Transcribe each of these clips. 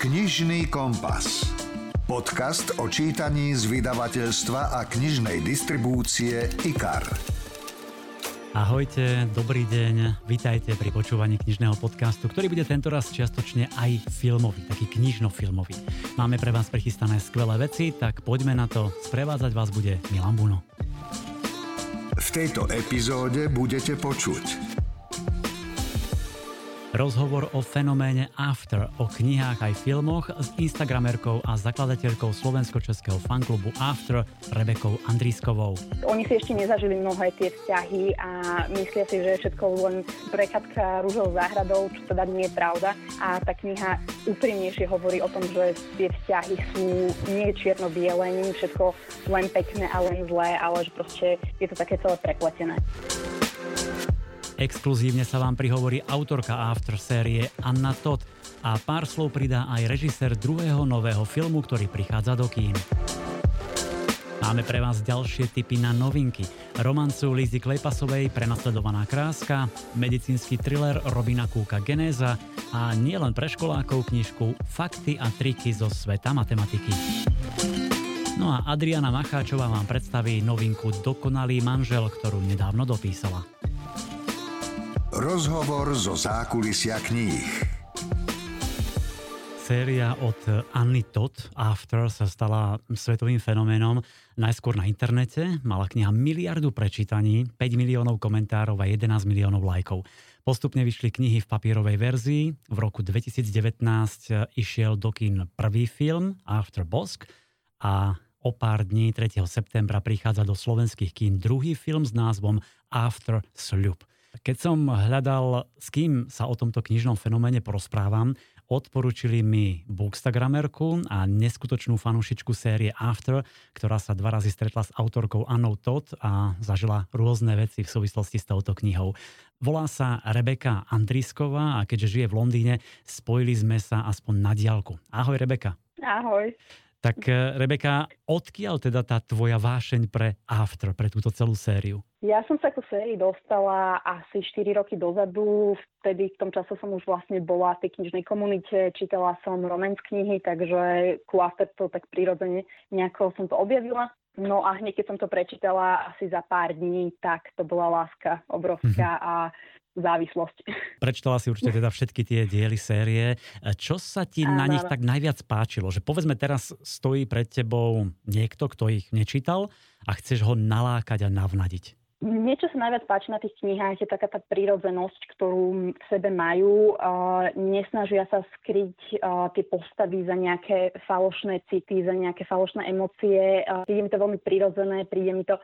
Knižný kompas. Podcast o čítaní z vydavateľstva a knižnej distribúcie IKAR. Ahojte, dobrý deň, vitajte pri počúvaní knižného podcastu, ktorý bude tentoraz čiastočne aj filmový, taký knižno-filmový. Máme pre vás prichystané skvelé veci, tak poďme na to. Sprevádzať vás bude Milan Buno. V tejto epizóde budete počuť Rozhovor o fenoméne After, o knihách aj filmoch s Instagramerkou a zakladateľkou slovensko-českého fanklubu After Rebekou Andrískovou. Oni si ešte nezažili mnohé tie vzťahy a myslia si, že je všetko len prechádzka rúžou záhradou, čo teda nie je pravda. A tá kniha úprimnejšie hovorí o tom, že tie vzťahy sú nie čierno-biele, nie všetko len pekné a len zlé, ale že proste je to také celé prepletené. Exkluzívne sa vám prihovorí autorka After série Anna Todd a pár slov pridá aj režisér druhého nového filmu, ktorý prichádza do kín. Máme pre vás ďalšie tipy na novinky. Romancu Lizy Klejpasovej Prenasledovaná kráska, medicínsky thriller Robina Kúka Genéza a nielen pre školákov knižku Fakty a triky zo sveta matematiky. No a Adriana Macháčová vám predstaví novinku Dokonalý manžel, ktorú nedávno dopísala. Rozhovor zo zákulisia kníh. Séria od Anny Todd After sa stala svetovým fenoménom. Najskôr na internete mala kniha miliardu prečítaní, 5 miliónov komentárov a 11 miliónov lajkov. Postupne vyšli knihy v papierovej verzii. V roku 2019 išiel do kín prvý film After Bosk a o pár dní 3. septembra prichádza do slovenských kín druhý film s názvom After Sľub. Keď som hľadal, s kým sa o tomto knižnom fenoméne porozprávam, odporúčili mi Bookstagramerku a neskutočnú fanúšičku série After, ktorá sa dva razy stretla s autorkou Annou Todd a zažila rôzne veci v súvislosti s touto knihou. Volá sa Rebeka Andrisková a keďže žije v Londýne, spojili sme sa aspoň na diálku. Ahoj Rebeka. Ahoj. Tak eh, Rebeka, odkiaľ teda tá tvoja vášeň pre After, pre túto celú sériu? Ja som sa ku sérii dostala asi 4 roky dozadu. Vtedy v tom čase som už vlastne bola v tej knižnej komunite, čítala som romance knihy, takže ku After to tak prirodzene nejako som to objavila. No a hneď keď som to prečítala asi za pár dní, tak to bola láska obrovská mm-hmm. a závislosť. Prečítala si určite teda všetky tie diely série. Čo sa ti Áno. na nich tak najviac páčilo? Že povedzme teraz stojí pred tebou niekto, kto ich nečítal a chceš ho nalákať a navnadiť. Niečo sa najviac páči na tých knihách, je taká tá prírodzenosť, ktorú v sebe majú. Uh, nesnažia sa skryť uh, tie postavy za nejaké falošné city, za nejaké falošné emócie. Uh, príde mi to veľmi prírodzené, príde mi to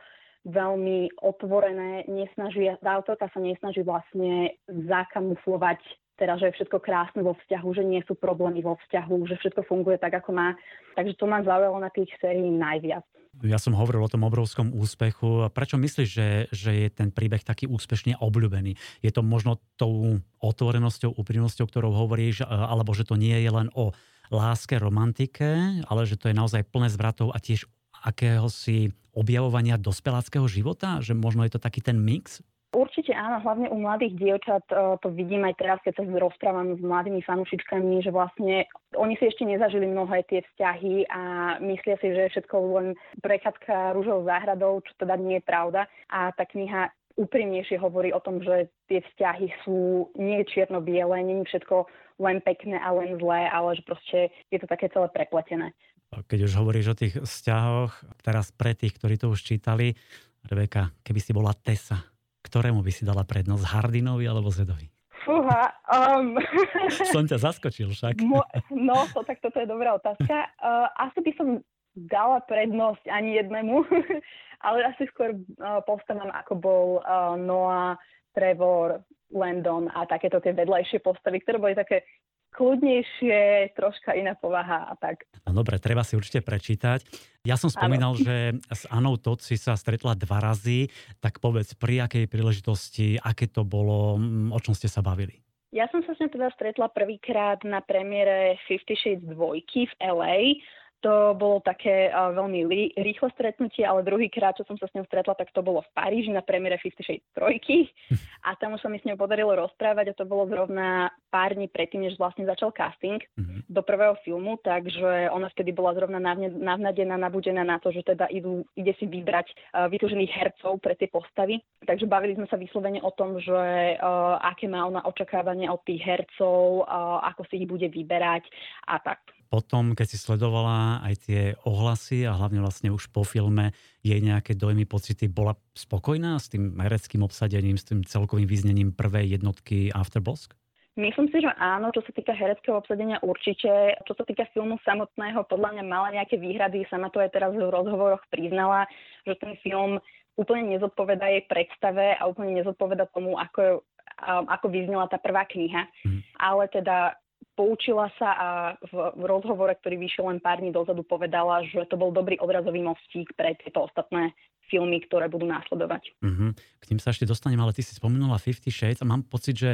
veľmi otvorené. Nesnažia, tá autorka sa nesnaží vlastne zakamuflovať teda, že je všetko krásne vo vzťahu, že nie sú problémy vo vzťahu, že všetko funguje tak, ako má. Takže to ma zaujalo na tých sérií najviac. Ja som hovoril o tom obrovskom úspechu. Prečo myslíš, že, že je ten príbeh taký úspešne obľúbený? Je to možno tou otvorenosťou, úprimnosťou, ktorou hovoríš, alebo že to nie je len o láske, romantike, ale že to je naozaj plné zvratov a tiež akéhosi objavovania dospeláckého života? Že možno je to taký ten mix? Určite áno, hlavne u mladých dievčat e, to vidím aj teraz, keď sa rozprávam s mladými fanúšičkami, že vlastne oni si ešte nezažili mnohé tie vzťahy a myslia si, že je všetko len prechádzka rúžou záhradou, čo teda nie je pravda. A tá kniha úprimnejšie hovorí o tom, že tie vzťahy sú nie čierno-biele, nie všetko len pekné a len zlé, ale že proste je to také celé prepletené. Keď už hovoríš o tých vzťahoch, teraz pre tých, ktorí to už čítali, Rebeka, keby si bola Tessa, ktorému by si dala prednosť, Hardinovi alebo Zedovi? Fúha, um... som ťa zaskočil však. Mo, no, to, tak toto je dobrá otázka. Uh, asi by som dala prednosť ani jednému, ale asi skôr uh, postavám, ako bol uh, Noah, Trevor, Landon a takéto tie vedľajšie postavy, ktoré boli také kľudnejšie, troška iná povaha a tak. No dobre, treba si určite prečítať. Ja som spomínal, ano. že s Anou Todd si sa stretla dva razy, tak povedz, pri akej príležitosti, aké to bolo, mm, o čom ste sa bavili? Ja som sa s ňou teda stretla prvýkrát na premiére Fifty Shades 2 v LA to bolo také uh, veľmi li- rýchle stretnutie, ale druhýkrát, čo som sa s ňou stretla, tak to bolo v Paríži na premiére Fifty Shades trojky a tam už sa mi s ňou podarilo rozprávať a to bolo zrovna pár dní predtým, než vlastne začal casting mm-hmm. do prvého filmu, takže ona vtedy bola zrovna navnadená, nabudená na to, že teda idú, ide si vybrať uh, vytúžených hercov pre tie postavy. Takže bavili sme sa vyslovene o tom, že uh, aké má ona očakávanie od tých hercov, uh, ako si ich bude vyberať a tak potom, keď si sledovala aj tie ohlasy a hlavne vlastne už po filme jej nejaké dojmy, pocity, bola spokojná s tým hereckým obsadením, s tým celkovým význením prvej jednotky Afterbosk? Myslím si, že áno, čo sa týka hereckého obsadenia určite. Čo sa týka filmu samotného, podľa mňa mala nejaké výhrady, sama to aj teraz v rozhovoroch priznala, že ten film úplne nezodpoveda jej predstave a úplne nezodpoveda tomu, ako, ako vyznela tá prvá kniha. Mm. Ale teda poučila sa a v, rozhovore, ktorý vyšiel len pár dní dozadu, povedala, že to bol dobrý odrazový mostík pre tieto ostatné filmy, ktoré budú následovať. Mm-hmm. K tým sa ešte dostanem, ale ty si spomenula Fifty Shades a mám pocit, že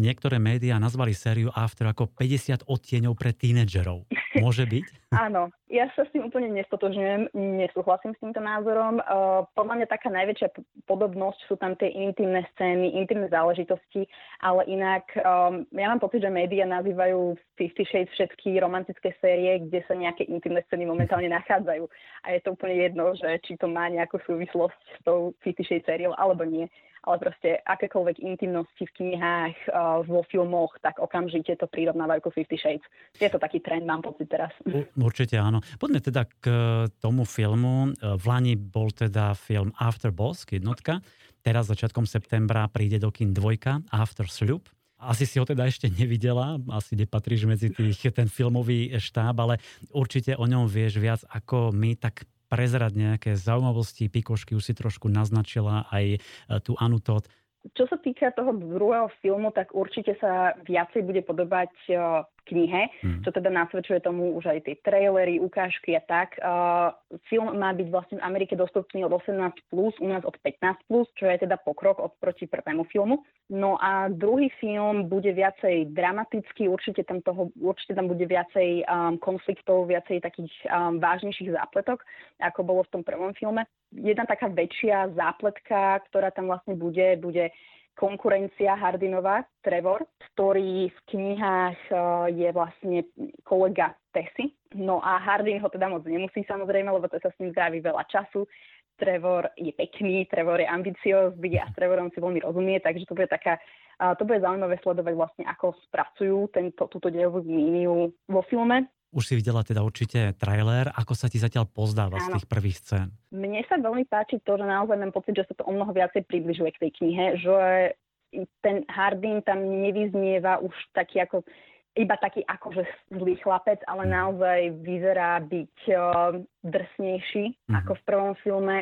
niektoré médiá nazvali sériu After ako 50 odtieňov pre tínedžerov. Môže byť? Áno, ja sa s tým úplne nestotožňujem, nesúhlasím s týmto názorom. Uh, podľa mňa taká najväčšia podobnosť sú tam tie intimné scény, intimné záležitosti, ale inak um, ja mám pocit, že médiá nazývajú Fifty Shades všetky romantické série, kde sa nejaké intimné scény momentálne nachádzajú. A je to úplne jedno, že či to má nejakú súvislosť s tou Fifty Shades sériou alebo nie ale proste akékoľvek intimnosti v knihách, uh, vo filmoch, tak okamžite to prirovnávajú ku Fifty Shades. Je to taký trend, mám pocit teraz. Určite áno. Poďme teda k tomu filmu. V Lani bol teda film After Boss, jednotka. Teraz začiatkom septembra príde do kin dvojka After Sloop. Asi si ho teda ešte nevidela, asi nepatríš medzi tých, ten filmový štáb, ale určite o ňom vieš viac ako my, tak prezrať nejaké zaujímavosti, pikošky, už si trošku naznačila aj e, tú Anu Todd. Čo sa týka toho druhého filmu, tak určite sa viacej bude podobať e, knihe, hmm. čo teda nasvedčuje tomu už aj tie trailery, ukážky a tak. Uh, film má byť vlastne v Amerike dostupný od 18+, plus, u nás od 15+, plus, čo je teda pokrok oproti prvému filmu. No a druhý film bude viacej dramatický, určite tam, toho, určite tam bude viacej um, konfliktov, viacej takých um, vážnejších zápletok, ako bolo v tom prvom filme. Jedna taká väčšia zápletka, ktorá tam vlastne bude, bude konkurencia Hardinová, Trevor, ktorý v knihách e, je vlastne kolega Tessy. No a Hardin ho teda moc nemusí samozrejme, lebo to sa s ním zdraví veľa času. Trevor je pekný, Trevor je ambiciózny a s Trevorom si veľmi rozumie, takže to bude taká, to bude zaujímavé sledovať vlastne, ako spracujú tento, túto dejovú líniu vo filme. Už si videla teda určite trailer. Ako sa ti zatiaľ pozdáva Áno. z tých prvých scén? Mne sa veľmi páči to, že naozaj mám pocit, že sa to o mnoho viacej približuje k tej knihe, že ten Hardin tam nevyznieva už taký ako iba taký akože zlý chlapec, ale mhm. naozaj vyzerá byť uh, drsnejší mm. ako v prvom filme.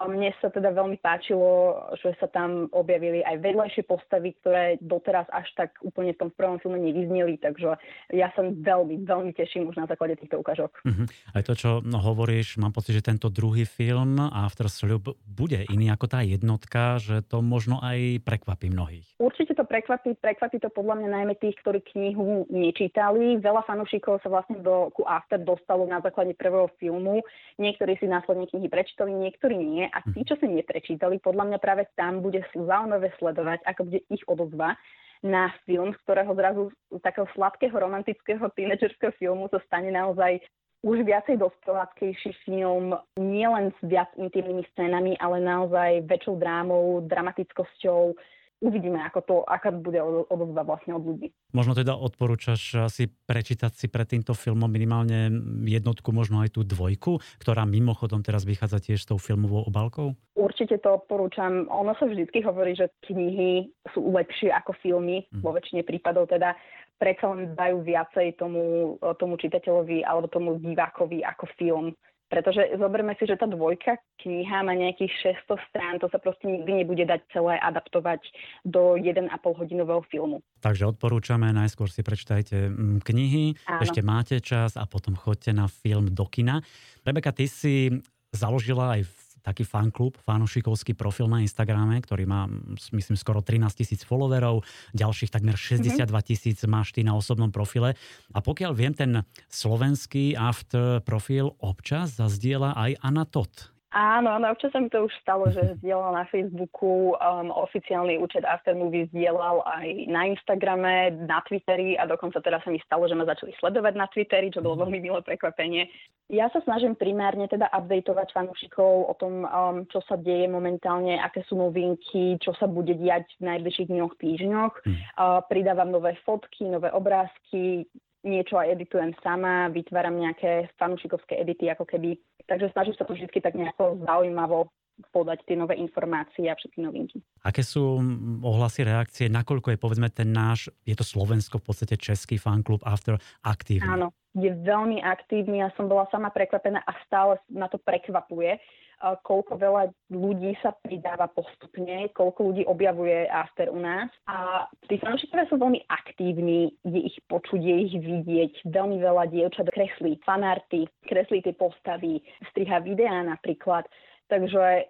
Mne sa teda veľmi páčilo, že sa tam objavili aj vedľajšie postavy, ktoré doteraz až tak úplne v tom prvom filme nevyzneli, takže ja sa veľmi, veľmi teším už na základe týchto ukážok. Uh-huh. Aj to, čo hovoríš, mám pocit, že tento druhý film After Sloop bude iný ako tá jednotka, že to možno aj prekvapí mnohých. Určite to prekvapí, prekvapí to podľa mňa najmä tých, ktorí knihu nečítali. Veľa fanúšikov sa vlastne do, ku After dostalo na základe prvého filmu. Niektorí si následne knihy prečítali, niektorí nie nie. A tí, čo si neprečítali, podľa mňa práve tam bude zaujímavé sledovať, ako bude ich odozva na film, z ktorého zrazu z takého sladkého romantického tínedžerského filmu sa stane naozaj už viacej dospeláckejší film, nielen s viac intimnými scénami, ale naozaj väčšou drámou, dramatickosťou, uvidíme, ako to, aká bude odozva vlastne od ľudí. Možno teda odporúčaš asi prečítať si pred týmto filmom minimálne jednotku, možno aj tú dvojku, ktorá mimochodom teraz vychádza tiež s tou filmovou obálkou? Určite to odporúčam. Ono sa vždy hovorí, že knihy sú lepšie ako filmy, mm. vo väčšine prípadov teda predsa len dajú viacej tomu, tomu čitateľovi alebo tomu divákovi ako film. Pretože zoberme si, že tá dvojka kniha má nejakých 600 strán, to sa proste nikdy nebude dať celé adaptovať do 1,5 hodinového filmu. Takže odporúčame, najskôr si prečítajte mm, knihy, Áno. ešte máte čas a potom chodte na film do kina. Rebeka, ty si založila aj taký fanklub, fanušikovský profil na Instagrame, ktorý má, myslím, skoro 13 tisíc followerov, ďalších takmer 62 tisíc máš ty na osobnom profile. A pokiaľ viem, ten slovenský after profil občas zazdiela aj Anna Tot. Áno, áno, občas sa mi to už stalo, že zdieľal na Facebooku, um, oficiálny účet Aftermovie zdieľal aj na Instagrame, na Twitteri a dokonca teraz sa mi stalo, že ma začali sledovať na Twitteri, čo bolo veľmi milé prekvapenie. Ja sa snažím primárne teda updateovať fanúšikov o tom, um, čo sa deje momentálne, aké sú novinky, čo sa bude diať v najbližších dňoch, týždňoch. Mm. Uh, pridávam nové fotky, nové obrázky, niečo aj editujem sama, vytváram nejaké fanúšikovské edity ako keby. Takže snažím sa to vždy tak nejako zaujímavo podať tie nové informácie a všetky novinky. Aké sú ohlasy, reakcie, nakoľko je povedzme ten náš, je to Slovensko v podstate český fanklub After aktívny? Áno, je veľmi aktívny. Ja som bola sama prekvapená a stále na to prekvapuje koľko veľa ľudí sa pridáva postupne, koľko ľudí objavuje After u nás. A tí fanúšikovia sú veľmi aktívni, je ich počuť, je ich vidieť. Veľmi veľa dievčat kreslí fanarty, kreslí tie postavy, striha videá napríklad. Takže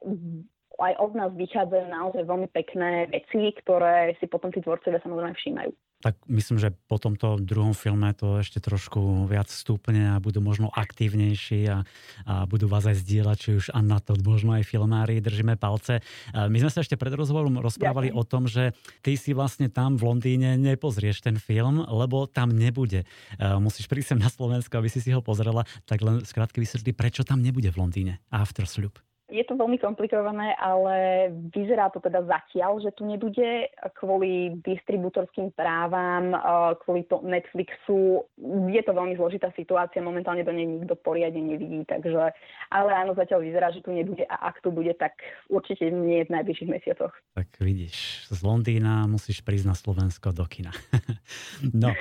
aj od nás vychádzajú naozaj veľmi pekné veci, ktoré si potom tí tvorcovia samozrejme všímajú tak myslím, že po tomto druhom filme to ešte trošku viac stúpne a budú možno aktívnejší a, a budú vás aj zdieľať, či už Anna to, možno aj filmári, držíme palce. My sme sa ešte pred rozhovorom rozprávali Ďakujem. o tom, že ty si vlastne tam v Londýne nepozrieš ten film, lebo tam nebude. Musíš prísť sem na Slovensko, aby si si ho pozrela, tak len skrátke vysvetli, prečo tam nebude v Londýne After Sloop. Je to veľmi komplikované, ale vyzerá to teda zatiaľ, že tu nebude kvôli distribútorským právam, kvôli to Netflixu. Je to veľmi zložitá situácia, momentálne do nej nikto poriadne nevidí, takže ale áno, zatiaľ vyzerá, že tu nebude a ak tu bude, tak určite nie v najbližších mesiacoch. Tak vidíš, z Londýna musíš prísť na Slovensko do kina. no,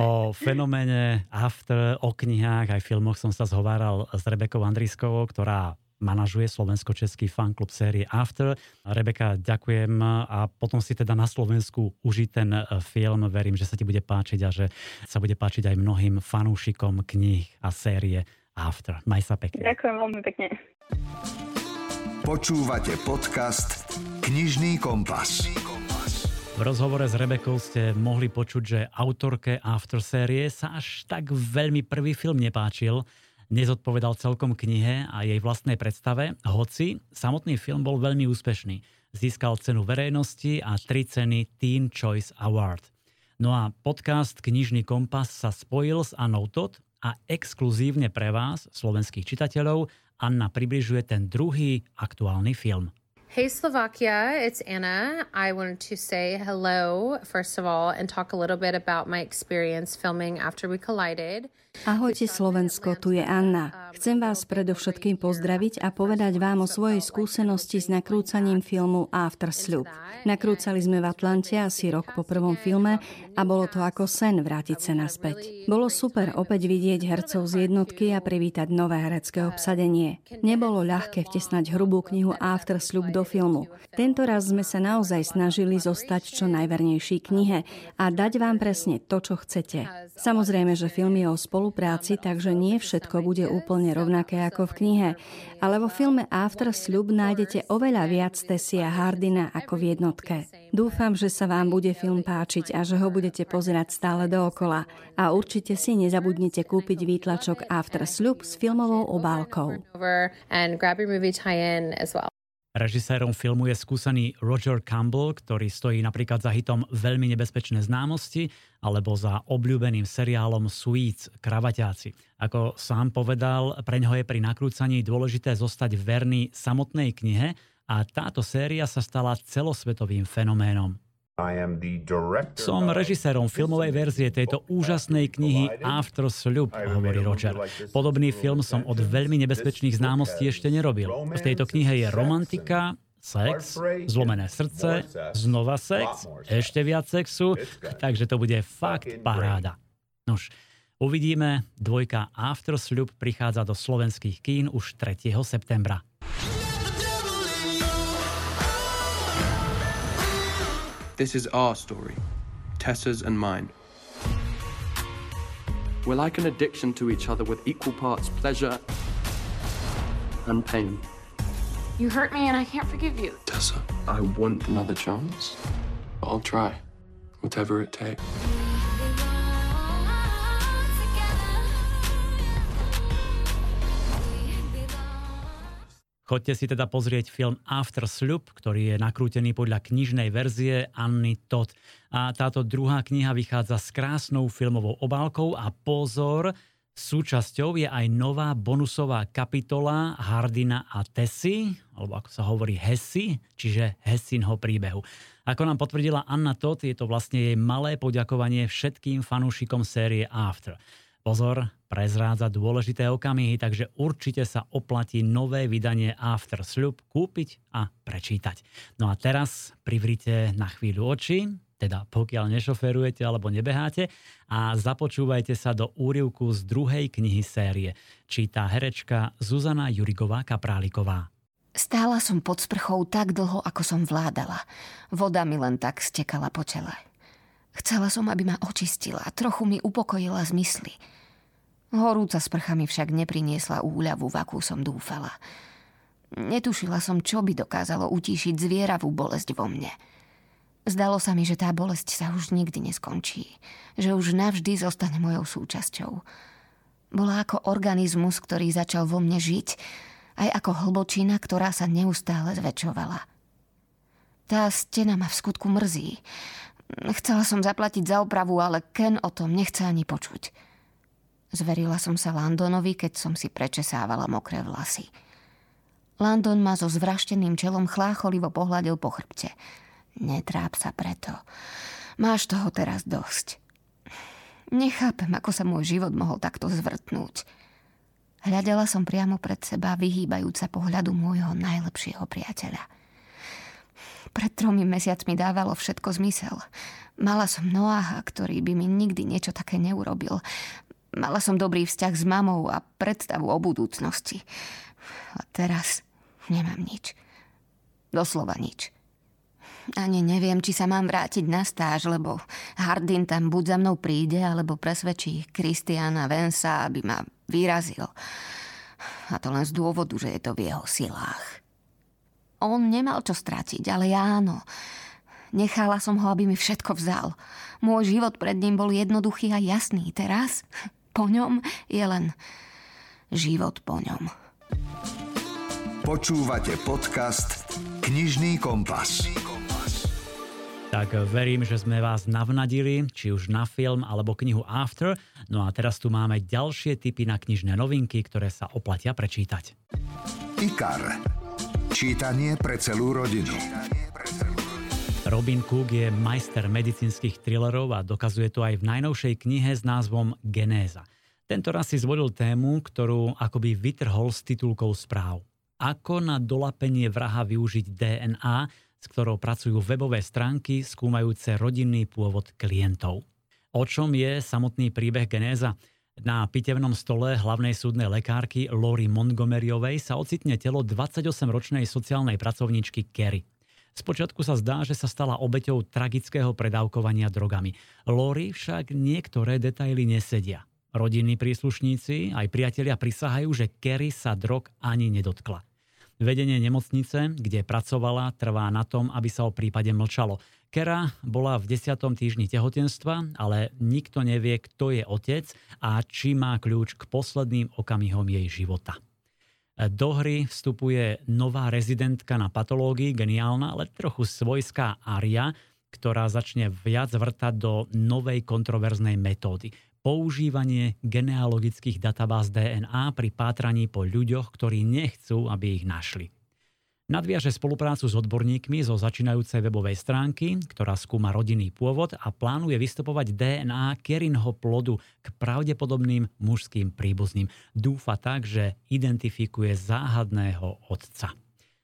o fenoméne After, o knihách aj filmoch som sa zhováral s Rebekou Andriskovou, ktorá manažuje slovensko-český fanklub série After. Rebeka, ďakujem a potom si teda na Slovensku užiť ten e, film. Verím, že sa ti bude páčiť a že sa bude páčiť aj mnohým fanúšikom kníh a série After. Maj sa pekne. Ďakujem veľmi pekne. Počúvate podcast Knižný kompas. V rozhovore s Rebekou ste mohli počuť, že autorke After série sa až tak veľmi prvý film nepáčil nezodpovedal celkom knihe a jej vlastnej predstave, hoci samotný film bol veľmi úspešný. Získal cenu verejnosti a tri ceny Teen Choice Award. No a podcast Knižný kompas sa spojil s Annou Todd a exkluzívne pre vás, slovenských čitateľov, Anna približuje ten druhý aktuálny film. Hey Slovakia, it's Anna. I wanted to say hello, first of all, and talk a little bit about my experience filming After We Collided. Ahojte Slovensko, tu je Anna. Chcem vás predovšetkým pozdraviť a povedať vám o svojej skúsenosti s nakrúcaním filmu After Sloop. Nakrúcali sme v Atlante asi rok po prvom filme a bolo to ako sen vrátiť sa naspäť. Bolo super opäť vidieť hercov z jednotky a privítať nové herecké obsadenie. Nebolo ľahké vtesnať hrubú knihu After Sloop do filmu. Tento raz sme sa naozaj snažili zostať čo najvernejší knihe a dať vám presne to, čo chcete. Samozrejme, že film je o spolu spolupráci, takže nie všetko bude úplne rovnaké ako v knihe. Ale vo filme After Sľub nájdete oveľa viac Tessia Hardina ako v jednotke. Dúfam, že sa vám bude film páčiť a že ho budete pozerať stále dookola. A určite si nezabudnite kúpiť výtlačok After Sľub s filmovou obálkou. Režisérom filmu je skúsený Roger Campbell, ktorý stojí napríklad za hitom Veľmi nebezpečné známosti alebo za obľúbeným seriálom Suits, Kravaťáci. Ako sám povedal, pre ňoho je pri nakrúcaní dôležité zostať verný samotnej knihe a táto séria sa stala celosvetovým fenoménom. Som režisérom filmovej verzie tejto úžasnej knihy After Sloop, hovorí Roger. Podobný film som od veľmi nebezpečných známostí ešte nerobil. V tejto knihe je romantika, sex, zlomené srdce, znova sex, ešte viac sexu, takže to bude fakt paráda. Nož, uvidíme, dvojka After Sloop prichádza do slovenských kín už 3. septembra. This is our story, Tessa's and mine. We're like an addiction to each other with equal parts pleasure and pain. You hurt me and I can't forgive you. Tessa, I want another chance. I'll try. Whatever it takes. Chodte si teda pozrieť film After Sloop, ktorý je nakrútený podľa knižnej verzie Anny Todd. A táto druhá kniha vychádza s krásnou filmovou obálkou a pozor, súčasťou je aj nová bonusová kapitola Hardina a Tessy, alebo ako sa hovorí Hessy, čiže Hessinho príbehu. Ako nám potvrdila Anna Todd, je to vlastne jej malé poďakovanie všetkým fanúšikom série After. Pozor, prezrádza dôležité okamihy, takže určite sa oplatí nové vydanie After Sloop kúpiť a prečítať. No a teraz privrite na chvíľu oči, teda pokiaľ nešoferujete alebo nebeháte a započúvajte sa do úrivku z druhej knihy série. Číta herečka Zuzana Jurigová Kapráliková. Stála som pod sprchou tak dlho, ako som vládala. Voda mi len tak stekala po čele. Chcela som, aby ma očistila, trochu mi upokojila zmysly. Horúca sprcha mi však nepriniesla úľavu, v akú som dúfala. Netušila som, čo by dokázalo utíšiť zvieravú bolesť vo mne. Zdalo sa mi, že tá bolesť sa už nikdy neskončí, že už navždy zostane mojou súčasťou. Bola ako organizmus, ktorý začal vo mne žiť, aj ako hlbočina, ktorá sa neustále zväčšovala. Tá stena ma v skutku mrzí. Chcela som zaplatiť za opravu, ale Ken o tom nechce ani počuť. Zverila som sa Landonovi, keď som si prečesávala mokré vlasy. Landon ma so zvrašteným čelom chlácholivo pohľadil po chrbte. Netráp sa preto. Máš toho teraz dosť. Nechápem, ako sa môj život mohol takto zvrtnúť. Hľadela som priamo pred seba, vyhýbajúca pohľadu môjho najlepšieho priateľa – pred tromi mesiacmi dávalo všetko zmysel. Mala som Noáha, ktorý by mi nikdy niečo také neurobil. Mala som dobrý vzťah s mamou a predstavu o budúcnosti. A teraz nemám nič. Doslova nič. Ani neviem, či sa mám vrátiť na stáž, lebo Hardin tam buď za mnou príde, alebo presvedčí Kristiana Vensa, aby ma vyrazil. A to len z dôvodu, že je to v jeho silách. On nemal čo strátiť, ale ja áno. Nechala som ho, aby mi všetko vzal. Môj život pred ním bol jednoduchý a jasný. Teraz po ňom je len život po ňom. Počúvate podcast Knižný kompas. Tak verím, že sme vás navnadili, či už na film alebo knihu After. No a teraz tu máme ďalšie typy na knižné novinky, ktoré sa oplatia prečítať. IKAR. Čítanie pre celú rodinu. Robin Cook je majster medicínskych thrillerov a dokazuje to aj v najnovšej knihe s názvom Genéza. Tento raz si zvolil tému, ktorú akoby vytrhol s titulkou správ. Ako na dolapenie vraha využiť DNA, s ktorou pracujú webové stránky skúmajúce rodinný pôvod klientov. O čom je samotný príbeh Genéza? Na pitevnom stole hlavnej súdnej lekárky Lori Montgomeryovej sa ocitne telo 28-ročnej sociálnej pracovníčky Kerry. Spočiatku sa zdá, že sa stala obeťou tragického predávkovania drogami. Lori však niektoré detaily nesedia. Rodinní príslušníci aj priatelia prisahajú, že Kerry sa drog ani nedotkla. Vedenie nemocnice, kde pracovala, trvá na tom, aby sa o prípade mlčalo. Kera bola v 10. týždni tehotenstva, ale nikto nevie, kto je otec a či má kľúč k posledným okamihom jej života. Do hry vstupuje nová rezidentka na patológii, geniálna, ale trochu svojská Aria, ktorá začne viac vrtať do novej kontroverznej metódy používanie genealogických databáz DNA pri pátraní po ľuďoch, ktorí nechcú, aby ich našli. Nadviaže spoluprácu s odborníkmi zo začínajúcej webovej stránky, ktorá skúma rodinný pôvod a plánuje vystupovať DNA Kerinho plodu k pravdepodobným mužským príbuzným. Dúfa tak, že identifikuje záhadného otca.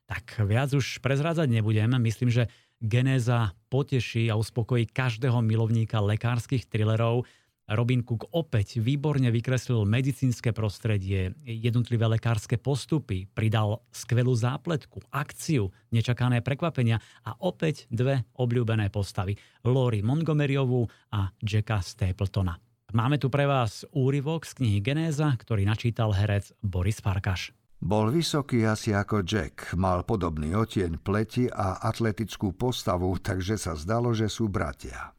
Tak viac už prezrádzať nebudem. Myslím, že genéza poteší a uspokojí každého milovníka lekárskych thrillerov, Robin Cook opäť výborne vykreslil medicínske prostredie, jednotlivé lekárske postupy, pridal skvelú zápletku, akciu, nečakané prekvapenia a opäť dve obľúbené postavy, Lori Montgomeryovú a Jacka Stapletona. Máme tu pre vás úryvok z knihy Genéza, ktorý načítal herec Boris Farkaš. Bol vysoký asi ako Jack, mal podobný otieň pleti a atletickú postavu, takže sa zdalo, že sú bratia.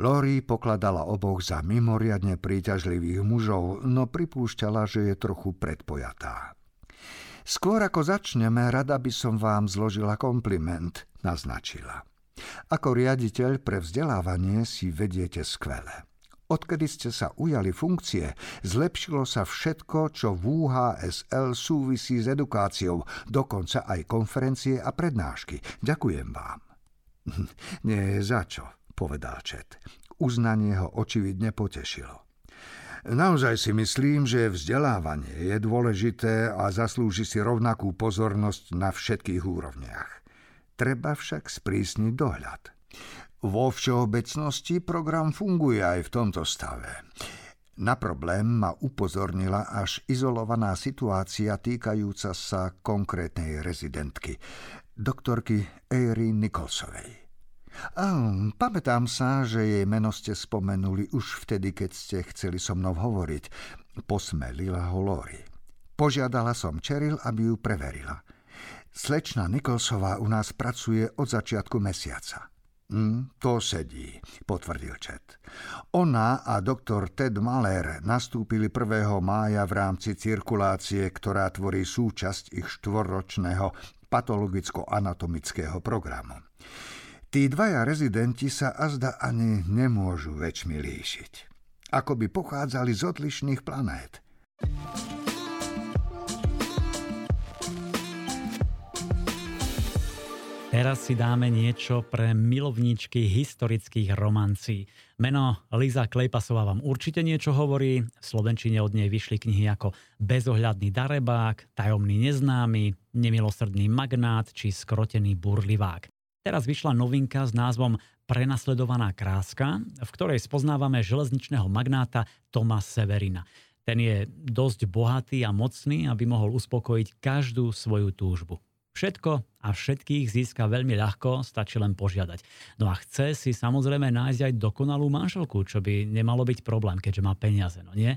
Lori pokladala oboch za mimoriadne príťažlivých mužov, no pripúšťala, že je trochu predpojatá. Skôr ako začneme, rada by som vám zložila kompliment, naznačila. Ako riaditeľ pre vzdelávanie si vediete skvele. Odkedy ste sa ujali funkcie, zlepšilo sa všetko, čo v UHSL súvisí s edukáciou, dokonca aj konferencie a prednášky. Ďakujem vám. Nie je za čo, povedal Čet. Uznanie ho očividne potešilo. Naozaj si myslím, že vzdelávanie je dôležité a zaslúži si rovnakú pozornosť na všetkých úrovniach. Treba však sprísniť dohľad. Vo všeobecnosti program funguje aj v tomto stave. Na problém ma upozornila až izolovaná situácia týkajúca sa konkrétnej rezidentky, doktorky Eiry Nicholsovej. A, pamätám sa, že jej meno ste spomenuli už vtedy, keď ste chceli so mnou hovoriť. Posmelila ho Lori. Požiadala som Cheryl, aby ju preverila. Slečna Nikolsová u nás pracuje od začiatku mesiaca. Mm, to sedí, potvrdil Čet. Ona a doktor Ted Maler nastúpili 1. mája v rámci cirkulácie, ktorá tvorí súčasť ich štvorročného patologicko-anatomického programu. Tí dvaja rezidenti sa azda ani nemôžu väčšmi líšiť. Ako by pochádzali z odlišných planét. Teraz si dáme niečo pre milovníčky historických romancí. Meno Liza Klejpasová vám určite niečo hovorí. V Slovenčine od nej vyšli knihy ako Bezohľadný darebák, Tajomný neznámy, Nemilosrdný magnát či Skrotený burlivák. Teraz vyšla novinka s názvom Prenasledovaná kráska, v ktorej spoznávame železničného magnáta Toma Severina. Ten je dosť bohatý a mocný, aby mohol uspokojiť každú svoju túžbu. Všetko a všetkých získa veľmi ľahko, stačí len požiadať. No a chce si samozrejme nájsť aj dokonalú manželku, čo by nemalo byť problém, keďže má peniaze, no nie?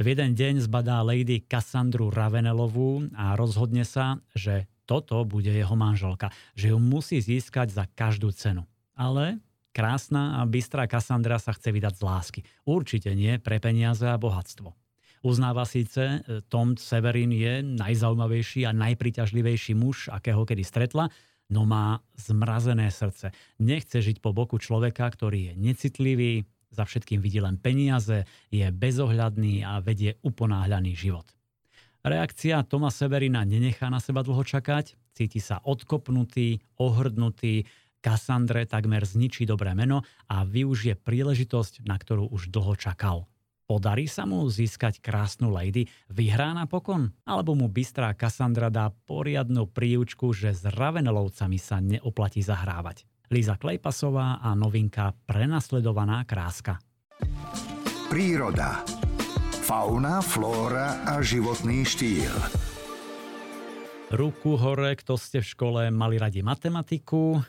V jeden deň zbadá lady Cassandru Ravenelovú a rozhodne sa, že toto bude jeho manželka, že ju musí získať za každú cenu. Ale krásna a bystrá Cassandra sa chce vydať z lásky. Určite nie pre peniaze a bohatstvo. Uznáva síce, e, Tom Severin je najzaujímavejší a najpriťažlivejší muž, akého kedy stretla, no má zmrazené srdce. Nechce žiť po boku človeka, ktorý je necitlivý, za všetkým vidí len peniaze, je bezohľadný a vedie uponáhľaný život. Reakcia Toma Severina nenechá na seba dlho čakať, cíti sa odkopnutý, ohrdnutý, Kassandre takmer zničí dobré meno a využije príležitosť, na ktorú už dlho čakal. Podarí sa mu získať krásnu lady, vyhrá napokon? Alebo mu bystrá Cassandra dá poriadnu príučku, že s Ravenelovcami sa neoplatí zahrávať? Líza Klejpasová a novinka Prenasledovaná kráska. Príroda. Fauna, flóra a životný štýl. Ruku hore, kto ste v škole mali radi matematiku?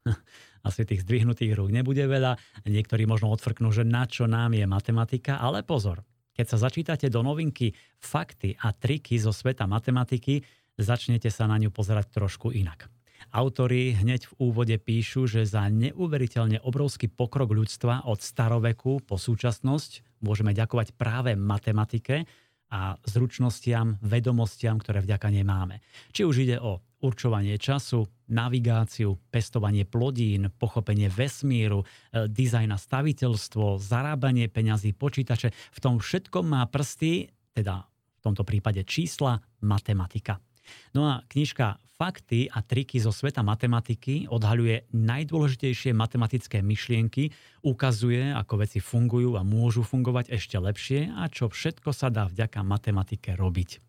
asi tých zdvihnutých rúk nebude veľa. Niektorí možno odfrknú, že na čo nám je matematika, ale pozor. Keď sa začítate do novinky fakty a triky zo sveta matematiky, začnete sa na ňu pozerať trošku inak. Autori hneď v úvode píšu, že za neuveriteľne obrovský pokrok ľudstva od staroveku po súčasnosť môžeme ďakovať práve matematike a zručnostiam, vedomostiam, ktoré vďaka nej máme. Či už ide o určovanie času, navigáciu, pestovanie plodín, pochopenie vesmíru, e, dizajn a staviteľstvo, zarábanie peňazí, počítače. V tom všetkom má prsty, teda v tomto prípade čísla, matematika. No a knižka Fakty a triky zo sveta matematiky odhaľuje najdôležitejšie matematické myšlienky, ukazuje, ako veci fungujú a môžu fungovať ešte lepšie a čo všetko sa dá vďaka matematike robiť.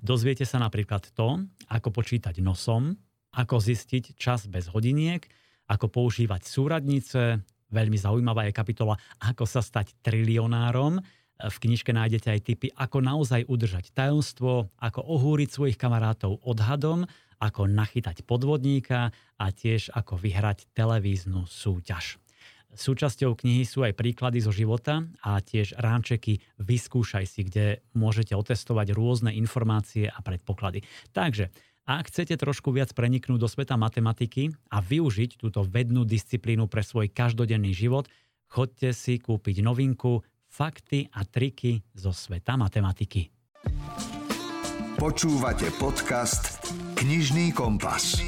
Dozviete sa napríklad to, ako počítať nosom, ako zistiť čas bez hodiniek, ako používať súradnice, veľmi zaujímavá je kapitola Ako sa stať trilionárom. V knižke nájdete aj tipy, ako naozaj udržať tajomstvo, ako ohúriť svojich kamarátov odhadom, ako nachytať podvodníka a tiež ako vyhrať televíznu súťaž. Súčasťou knihy sú aj príklady zo života a tiež rámčeky Vyskúšaj si, kde môžete otestovať rôzne informácie a predpoklady. Takže ak chcete trošku viac preniknúť do sveta matematiky a využiť túto vednú disciplínu pre svoj každodenný život, chodte si kúpiť novinku Fakty a triky zo sveta matematiky. Počúvate podcast Knižný kompas.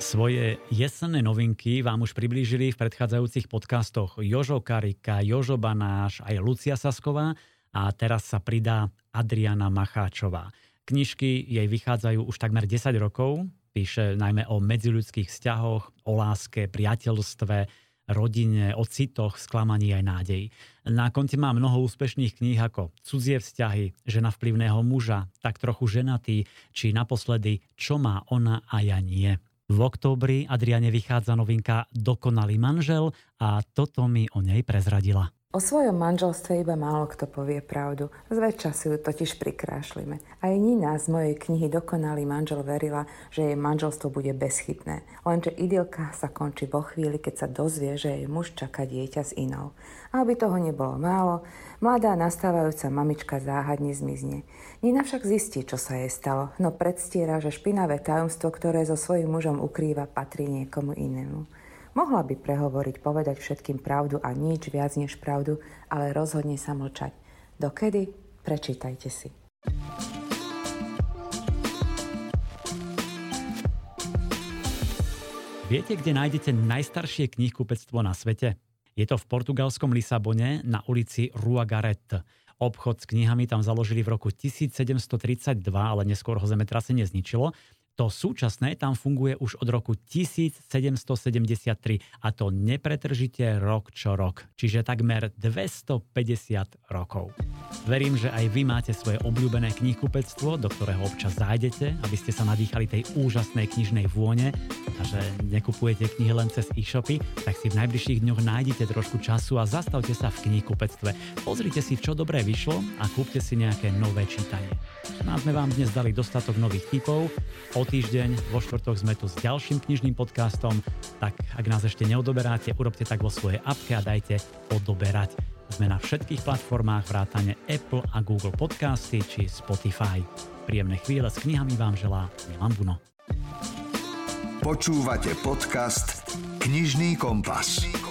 Svoje jesenné novinky vám už priblížili v predchádzajúcich podcastoch Jožo Karika, Jožo Banáš, aj Lucia Sasková a teraz sa pridá Adriana Macháčová. Knižky jej vychádzajú už takmer 10 rokov, píše najmä o medziľudských vzťahoch, o láske, priateľstve, rodine, o citoch, sklamaní aj nádej. Na konte má mnoho úspešných kníh ako Cudzie vzťahy, Žena vplyvného muža, tak trochu ženatý, či naposledy Čo má ona a ja nie. V októbri Adriane vychádza novinka Dokonalý manžel a toto mi o nej prezradila. O svojom manželstve iba málo kto povie pravdu, zväčša si ju totiž prikrášlime. Aj Nina z mojej knihy Dokonalý manžel verila, že jej manželstvo bude bezchybné, lenže idylka sa končí vo chvíli, keď sa dozvie, že jej muž čaká dieťa s inou. A aby toho nebolo málo, mladá nastávajúca mamička záhadne zmizne. Nina však zistí, čo sa jej stalo, no predstiera, že špinavé tajomstvo, ktoré so svojím mužom ukrýva, patrí niekomu inému. Mohla by prehovoriť, povedať všetkým pravdu a nič viac než pravdu, ale rozhodne sa mlčať. Dokedy? Prečítajte si. Viete, kde nájdete najstaršie knihkupectvo na svete? Je to v portugalskom Lisabone na ulici Rua Garet. Obchod s knihami tam založili v roku 1732, ale neskôr ho zemetrasenie zničilo to súčasné tam funguje už od roku 1773 a to nepretržite rok čo rok, čiže takmer 250 rokov. Verím, že aj vy máte svoje obľúbené knihkupectvo, do ktorého občas zájdete, aby ste sa nadýchali tej úžasnej knižnej vône a že nekupujete knihy len cez e-shopy, tak si v najbližších dňoch nájdete trošku času a zastavte sa v knihkupectve. Pozrite si, čo dobré vyšlo a kúpte si nejaké nové čítanie. Nám sme vám dnes dali dostatok nových typov. O týždeň vo štvrtok sme tu s ďalším knižným podcastom, tak ak nás ešte neodoberáte, urobte tak vo svojej apke a dajte odoberať. Sme na všetkých platformách vrátane Apple a Google Podcasty či Spotify. Príjemné chvíle s knihami vám želá Milan Buno. Počúvate podcast Knižný kompas.